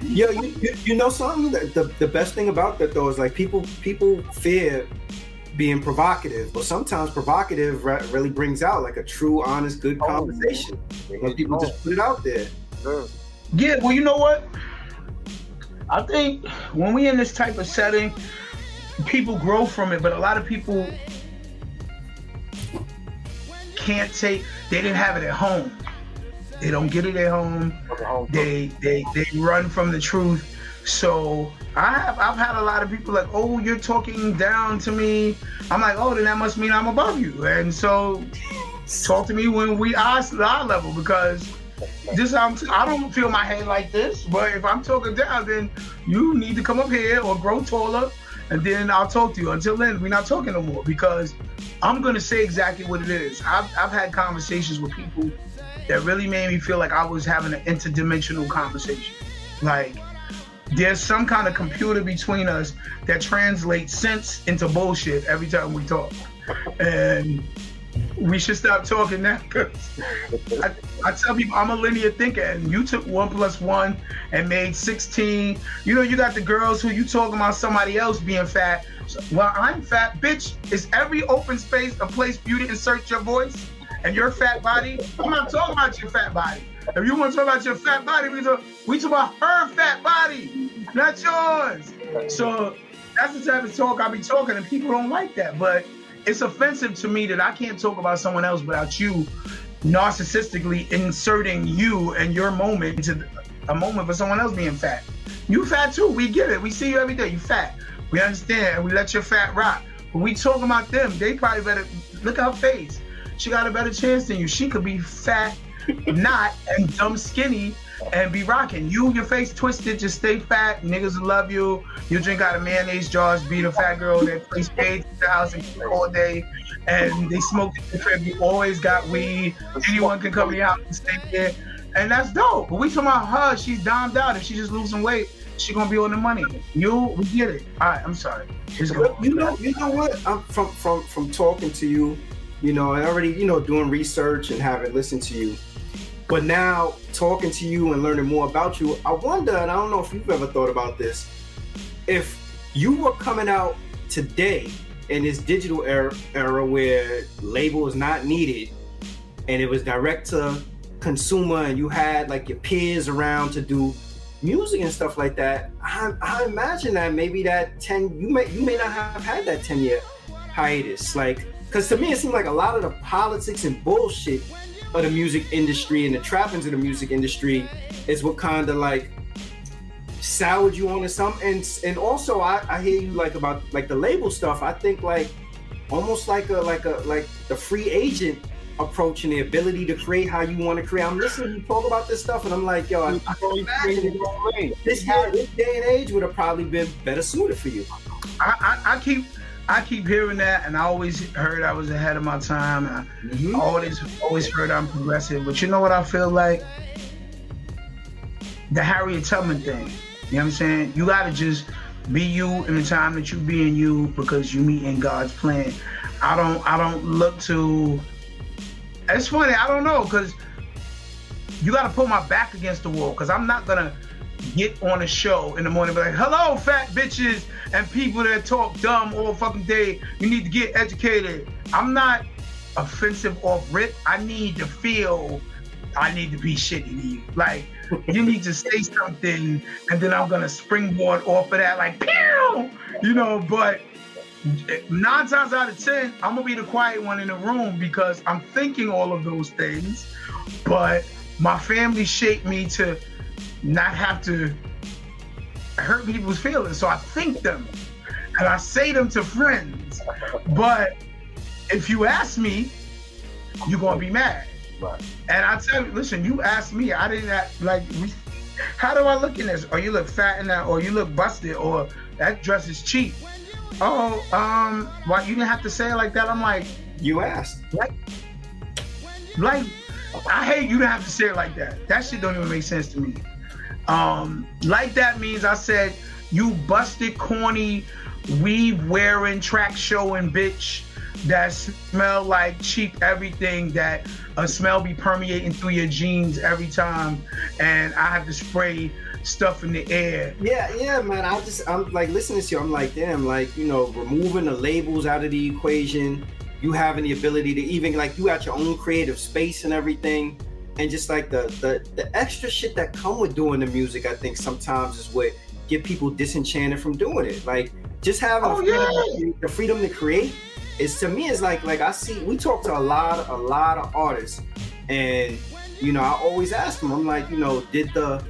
Yeah, you, you, know something? The, the, the best thing about that though is like people people fear being provocative, but sometimes provocative really brings out like a true, honest, good oh, conversation. Because people just put it out there. Mm. Yeah, well, you know what? I think when we in this type of setting, people grow from it, but a lot of people can't take. They didn't have it at home. They don't get it at home. They they they run from the truth. So I have I've had a lot of people like, oh, you're talking down to me. I'm like, oh, then that must mean I'm above you. And so talk to me when we are our level because this I'm I don't feel my head like this. But if I'm talking down, then you need to come up here or grow taller, and then I'll talk to you. Until then, we're not talking no more because I'm gonna say exactly what it is. I've I've had conversations with people that really made me feel like I was having an interdimensional conversation. Like there's some kind of computer between us that translates sense into bullshit every time we talk. And we should stop talking now because I, I, tell people I'm a linear thinker and you took one plus one and made 16. You know, you got the girls who you talking about somebody else being fat. well, I'm fat, bitch. Is every open space a place for you to insert your voice and your fat body? I'm not talking about your fat body. If you want to talk about your fat body, we talk, we talk about her fat body, not yours. So that's the type of talk I be talking, and people don't like that. But it's offensive to me that I can't talk about someone else without you narcissistically inserting you and your moment into a moment for someone else being fat. You fat too. We get it. We see you every day. You fat. We understand, and we let your fat rock. When we talk about them, they probably better look at her face. She got a better chance than you. She could be fat not and dumb skinny and be rocking. You, your face twisted, just stay fat. Niggas will love you. You drink out of mayonnaise jars, beat a fat girl that plays spades in the house and all day. And they smoke in the crib. You always got weed. Anyone can come to your house and stay there. And that's dope. But we talking about her, she's domed out. If she just losing weight, she gonna be on the money. You, we get it. All right, I'm sorry. you know, you know what? I'm from from from talking to you, you know, and already, you know, doing research and having listened to you. But now talking to you and learning more about you, I wonder, and I don't know if you've ever thought about this, if you were coming out today in this digital era, era where label is not needed and it was direct to consumer and you had like your peers around to do music and stuff like that I, I imagine that maybe that 10 you may you may not have had that 10 year hiatus. Like because to me it seemed like a lot of the politics and bullshit of the music industry and the trappings of the music industry is what kind of like soured you on to some. And and also I, I hear you like about like the label stuff. I think like almost like a like a like the free agent approach and the ability to create how you want to create. I'm listening to you talk about this stuff and i'm like yo I, I this year this day and age would have probably been better suited for you. I, I, I keep I keep hearing that, and I always heard I was ahead of my time. I mm-hmm. always, always heard I'm progressive. But you know what I feel like? The Harriet Tubman thing. You know what I'm saying? You gotta just be you in the time that you being you because you meet in God's plan. I don't, I don't look to. It's funny. I don't know because you got to put my back against the wall because I'm not gonna get on a show in the morning be like, hello, fat bitches and people that talk dumb all fucking day. You need to get educated. I'm not offensive off rip. I need to feel I need to be shitty to you. Like, you need to say something, and then I'm gonna springboard off of that, like, pew! You know, but nine times out of ten, I'm gonna be the quiet one in the room because I'm thinking all of those things, but my family shaped me to not have to hurt people's feelings. So I think them and I say them to friends. But if you ask me, you're gonna be mad. Right. And I tell you, listen, you asked me, I didn't act, like how do I look in this? Or you look fat in that, or you look busted, or that dress is cheap. Oh, um, why you didn't have to say it like that? I'm like, you asked. Like, like I hate you to have to say it like that. That shit don't even make sense to me. Um, like that means I said, you busted, corny, weave wearing, track showing bitch that smell like cheap everything that a smell be permeating through your jeans every time and I have to spray stuff in the air. Yeah, yeah, man. I just I'm like listening to you, I'm like, damn, like, you know, removing the labels out of the equation, you having the ability to even like you got your own creative space and everything and just like the the the extra shit that come with doing the music, I think sometimes is what get people disenchanted from doing it. Like just having oh, freedom, yeah. the freedom to create is to me is like like I see we talk to a lot of, a lot of artists and you know I always ask them I'm like you know did the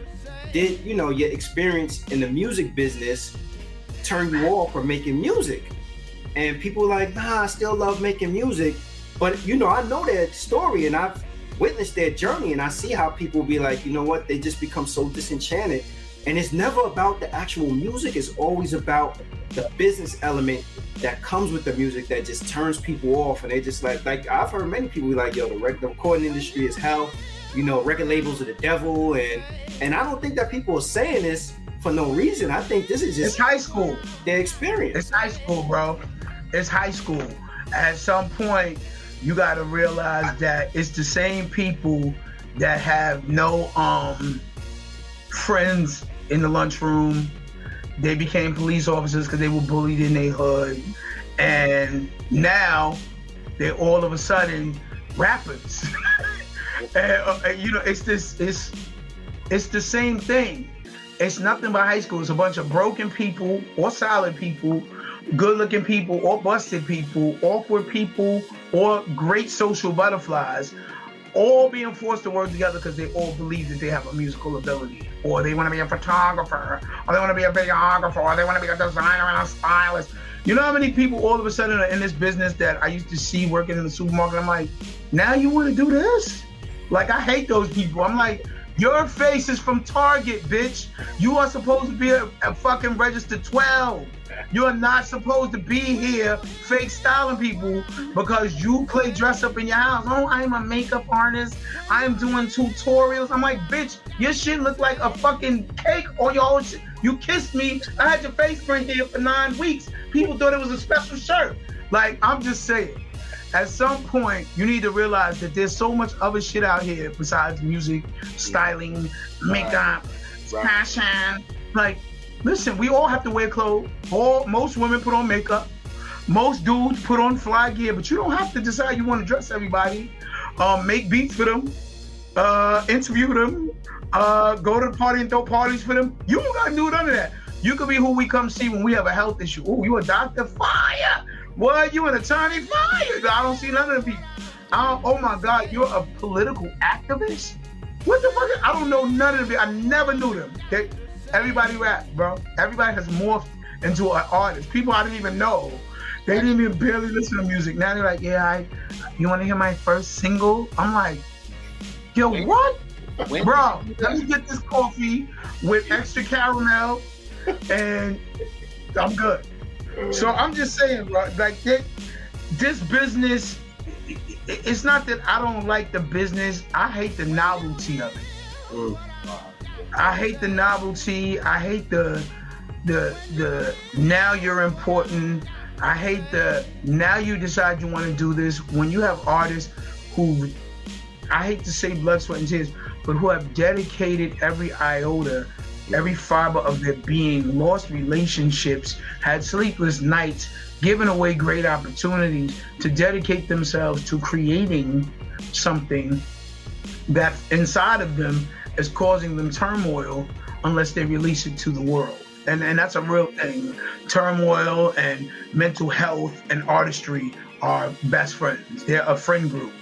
did you know your experience in the music business turn you off from making music and people like nah I still love making music but you know I know that story and I've witness their journey and I see how people be like, you know what, they just become so disenchanted. And it's never about the actual music, it's always about the business element that comes with the music that just turns people off. And they just like, like I've heard many people be like, yo, the, rec- the recording industry is hell. You know, record labels are the devil. And and I don't think that people are saying this for no reason. I think this is just it's high school. Their experience. It's high school, bro. It's high school. At some point, you got to realize that it's the same people that have no um friends in the lunchroom. They became police officers because they were bullied in their hood, and now they're all of a sudden rappers. and, uh, you know, it's this. It's it's the same thing. It's nothing but high school. It's a bunch of broken people or solid people good looking people or busted people, awkward people or great social butterflies, all being forced to work together because they all believe that they have a musical ability, or they want to be a photographer, or they want to be a videographer, or they want to be a designer and a stylist. You know how many people all of a sudden are in this business that I used to see working in the supermarket? I'm like, now you want to do this? Like, I hate those people. I'm like, Your face is from Target, bitch. You are supposed to be a, a fucking registered 12. You're not supposed to be here fake styling people because you play dress up in your house. Oh, I'm a makeup artist. I'm doing tutorials. I'm like, bitch, your shit look like a fucking cake on your own shit. You kissed me. I had your face print here for nine weeks. People thought it was a special shirt. Like, I'm just saying at some point you need to realize that there's so much other shit out here besides music, styling, makeup, right. fashion. Like, listen, we all have to wear clothes. All most women put on makeup. Most dudes put on fly gear, but you don't have to decide you want to dress everybody. Um, make beats for them, uh, interview them, uh, go to the party and throw parties for them. You don't gotta do none of that. You could be who we come see when we have a health issue. Oh, you a doctor? Fire! What? You an attorney? Fire! I don't see none of the people. oh my God, you're a political activist? What the fuck? I don't know none of them. I never knew them. They, everybody rap, bro. Everybody has morphed into an artist. People I didn't even know. They didn't even barely listen to music. Now they're like, yeah, I, you want to hear my first single? I'm like, yo, what? When? Bro, let me get this coffee with extra caramel and I'm good. So I'm just saying, bro, like that, this business, it's not that I don't like the business. I hate the novelty of it. Mm. I hate the novelty. I hate the the the now you're important. I hate the now you decide you want to do this. When you have artists who I hate to say blood, sweat, and tears, but who have dedicated every iota every fiber of their being, lost relationships, had sleepless nights, given away great opportunities to dedicate themselves to creating something that inside of them is causing them turmoil unless they release it to the world. And, and that's a real thing. Turmoil and mental health and artistry are best friends. They're a friend group.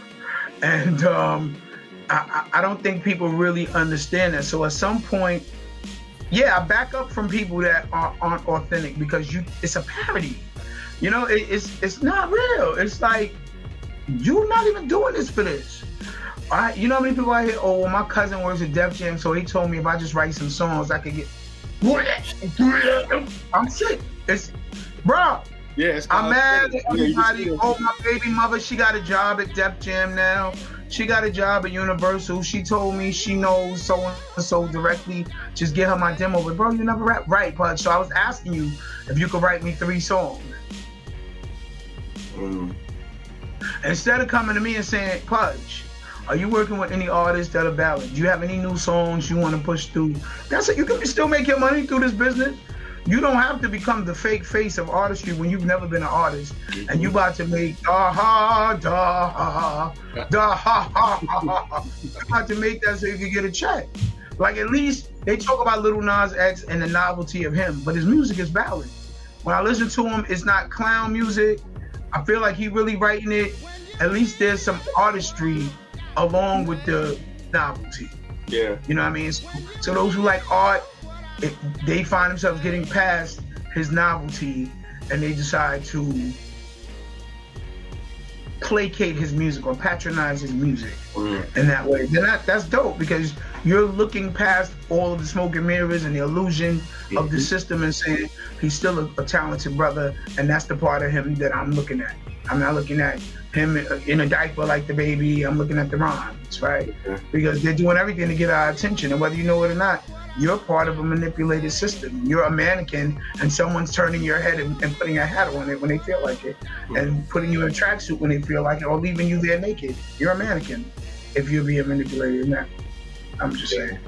And um, I, I don't think people really understand that. So at some point, yeah, I back up from people that are, aren't authentic because you it's a parody. You know, it, it's it's not real. It's like you're not even doing this for this. I, you know how many people I hear? Oh, well, my cousin works at Def Jam, so he told me if I just write some songs, I could get. I'm sick. It's, bro. Yeah, I'm mad at everybody. Yeah, oh, my baby mother, she got a job at Def Jam now. She got a job at Universal. She told me she knows so and so directly. Just get her my demo. But bro, you never rap right, Pudge. So I was asking you if you could write me three songs. Mm. Instead of coming to me and saying, Pudge, are you working with any artists that are valid? Do you have any new songs you want to push through? That's it. You can still make your money through this business. You don't have to become the fake face of artistry when you've never been an artist and you about to make da ha da ha da ha ha ha. You about to make that so you can get a check. Like at least they talk about Lil Nas X and the novelty of him, but his music is valid. When I listen to him, it's not clown music. I feel like he really writing it. At least there's some artistry along with the novelty. Yeah. You know what I mean? So, so those who like art, it, they find themselves getting past his novelty and they decide to placate his music or patronize his music mm. in that way. Then that, that's dope because you're looking past all of the smoke and mirrors and the illusion mm-hmm. of the mm-hmm. system and saying he's still a, a, talented brother, and that's the part of him that I'm looking at. I'm not looking at him in a diaper like the baby. I'm looking at the rhymes, right? Because they're doing everything to get our attention, and whether you know it or not, you're part of a manipulated system. You're a mannequin, and someone's turning your head and, and putting a hat on it when they feel like it, mm-hmm. and putting you in a tracksuit when they feel like it, or leaving you there naked. You're a mannequin if you're being manipulated. Now, I'm just saying.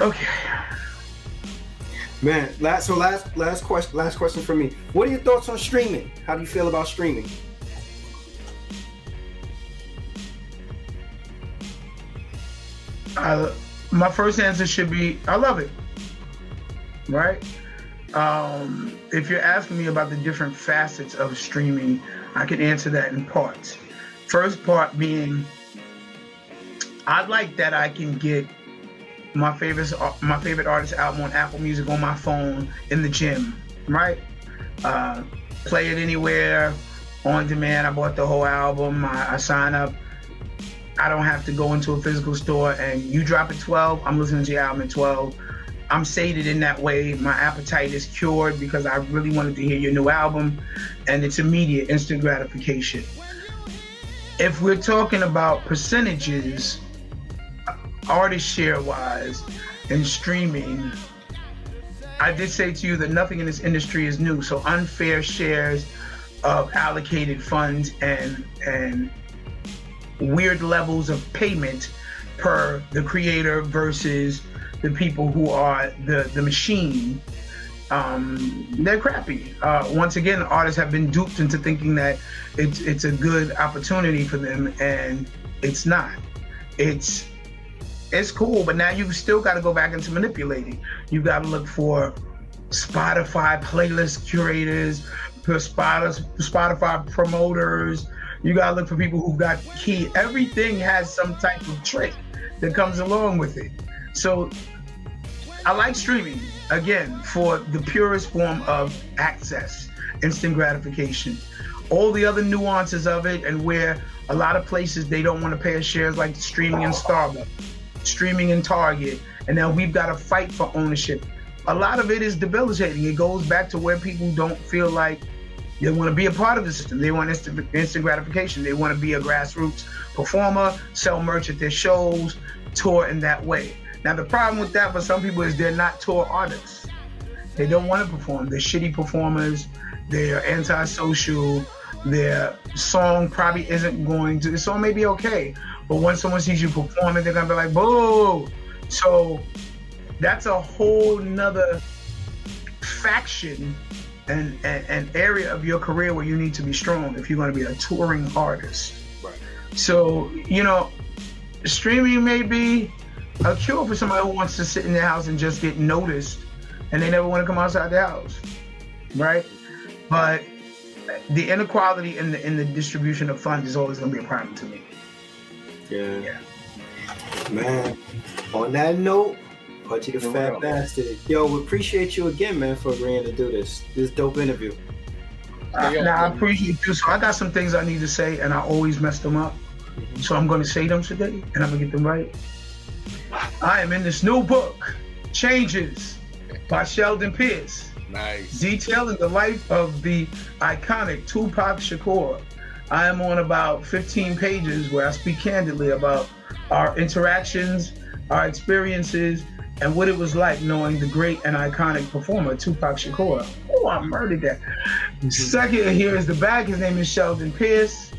Okay. Man, last so last last question last question for me. What are your thoughts on streaming? How do you feel about streaming? Uh, my first answer should be I love it. Right? Um, if you're asking me about the different facets of streaming, I can answer that in parts. First part being I like that I can get my favorite my favorite artist album on Apple Music on my phone in the gym, right? Uh, play it anywhere on demand. I bought the whole album. I, I sign up I don't have to go into a physical store and you drop at 12, I'm listening to your album at 12. I'm sated in that way. My appetite is cured because I really wanted to hear your new album, and it's immediate, instant gratification. If we're talking about percentages, artist share wise, and streaming, I did say to you that nothing in this industry is new. So unfair shares of allocated funds and and weird levels of payment per the creator versus the people who are the the machine um, they're crappy. Uh, once again, artists have been duped into thinking that it's it's a good opportunity for them, and it's not. It's it's cool, but now you've still got to go back into manipulating. You've got to look for Spotify playlist curators, Spotify promoters. You got to look for people who've got key. Everything has some type of trick that comes along with it. So I like streaming again for the purest form of access, instant gratification. All the other nuances of it, and where a lot of places they don't want to pay us shares, like streaming in Starbucks, streaming in Target, and now we've got to fight for ownership. A lot of it is debilitating. It goes back to where people don't feel like they want to be a part of the system. They want instant, instant gratification. They want to be a grassroots performer, sell merch at their shows, tour in that way. Now the problem with that for some people is they're not tour artists. They don't want to perform. They're shitty performers. They're antisocial. Their song probably isn't going to. The song may be okay, but when someone sees you performing, they're gonna be like, "Boo!" So that's a whole nother faction and, and, and area of your career where you need to be strong if you're going to be a touring artist. Right. So you know, streaming may be a cure for somebody who wants to sit in their house and just get noticed and they never want to come outside the house. Right? But the inequality in the in the distribution of funds is always gonna be a problem to me. Yeah. Yeah. Man. On that note, Pudgee the Fat real. Bastard. Yo, we appreciate you again, man, for agreeing to do this. This dope interview. Uh, now I appreciate you. So I got some things I need to say, and I always mess them up. Mm-hmm. So I'm going to say them today, and I'm going to get them right. I am in this new book, Changes, by Sheldon Pearce. Nice. Detailing the life of the iconic Tupac Shakur. I am on about 15 pages where I speak candidly about our interactions, our experiences, and what it was like knowing the great and iconic performer Tupac Shakur. Oh, I murdered that. Mm-hmm. Second, here is the bag. His name is Sheldon Pearce.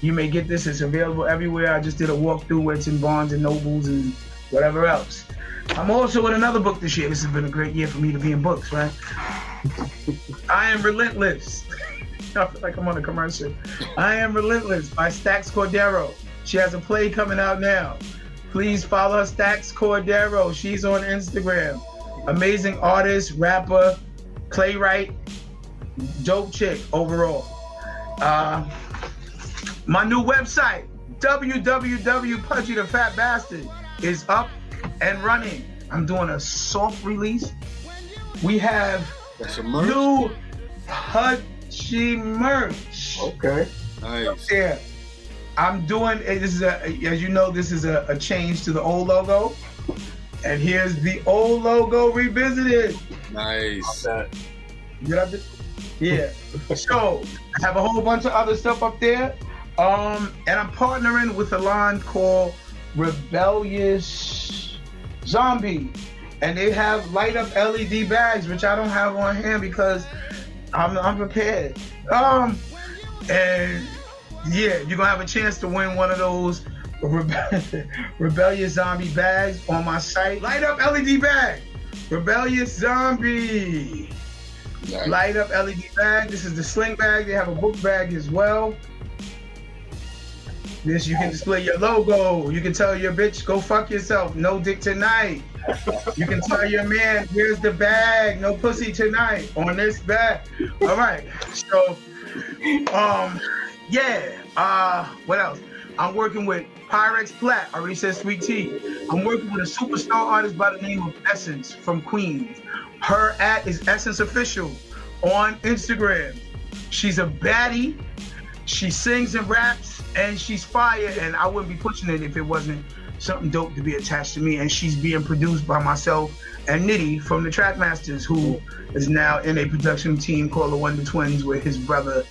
You may get this. It's available everywhere. I just did a walkthrough where it's in Barnes and Nobles and whatever else. I'm also in another book this year. This has been a great year for me to be in books, right? I am relentless. I feel like I'm on a commercial. I am relentless by Stax Cordero. She has a play coming out now. Please follow her, Stax Cordero. She's on Instagram. Amazing artist, rapper, playwright, dope chick overall. Uh, my new website, www. the Fat Bastard is up and running. I'm doing a soft release. We have new Pudgee merch. Okay. Nice. Yeah. I'm doing this is a as you know, this is a, a change to the old logo. And here's the old logo revisited. Nice. Yeah. so I have a whole bunch of other stuff up there. Um, and I'm partnering with a line called Rebellious Zombie. And they have light up LED bags, which I don't have on hand because I'm, I'm prepared. Um, and yeah, you're gonna have a chance to win one of those Rebe- Rebellious Zombie bags on my site. Light up LED bag, Rebellious Zombie. Nice. Light up LED bag. This is the sling bag. They have a book bag as well. This you can display your logo. You can tell your bitch, go fuck yourself. No dick tonight. You can tell your man, here's the bag. No pussy tonight on this bag. All right. So, um, yeah. Uh, what else? I'm working with Pyrex Flat. I already said Sweet Tea. I'm working with a superstar artist by the name of Essence from Queens. Her at is Essence Official on Instagram. She's a baddie. She sings and raps and she's fire, and I wouldn't be pushing it if it wasn't something dope to be attached to me. And she's being produced by myself and Nitty from the Trackmasters, who is now in a production team called the Wonder Twins with his brother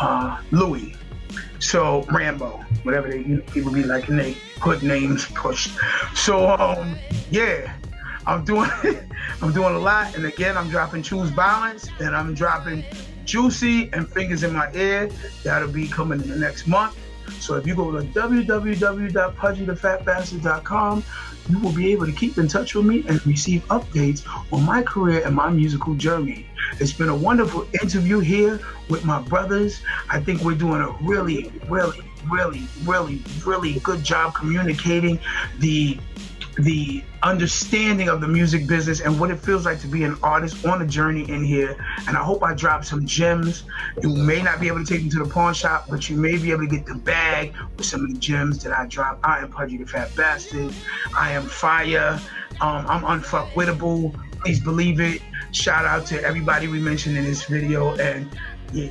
uh, Louis. So Rambo, whatever they people be like, and they put names pushed. So um, yeah, I'm doing I'm doing a lot, and again I'm dropping Choose Balance, and I'm dropping Juicy and Fingers in My Ear. That'll be coming in the next month. So if you go to www.pudgythefatbastard.com, you will be able to keep in touch with me and receive updates on my career and my musical journey. It's been a wonderful interview here with my brothers. I think we're doing a really, really, really, really, really good job communicating the the understanding of the music business and what it feels like to be an artist on a journey in here. And I hope I drop some gems. You may not be able to take them to the pawn shop, but you may be able to get the bag with some of the gems that I drop. I am Pudgee the Fat Bastard. I am fire. Um, I'm unfuckwittable. Please believe it. Shout out to everybody we mentioned in this video. And yeah.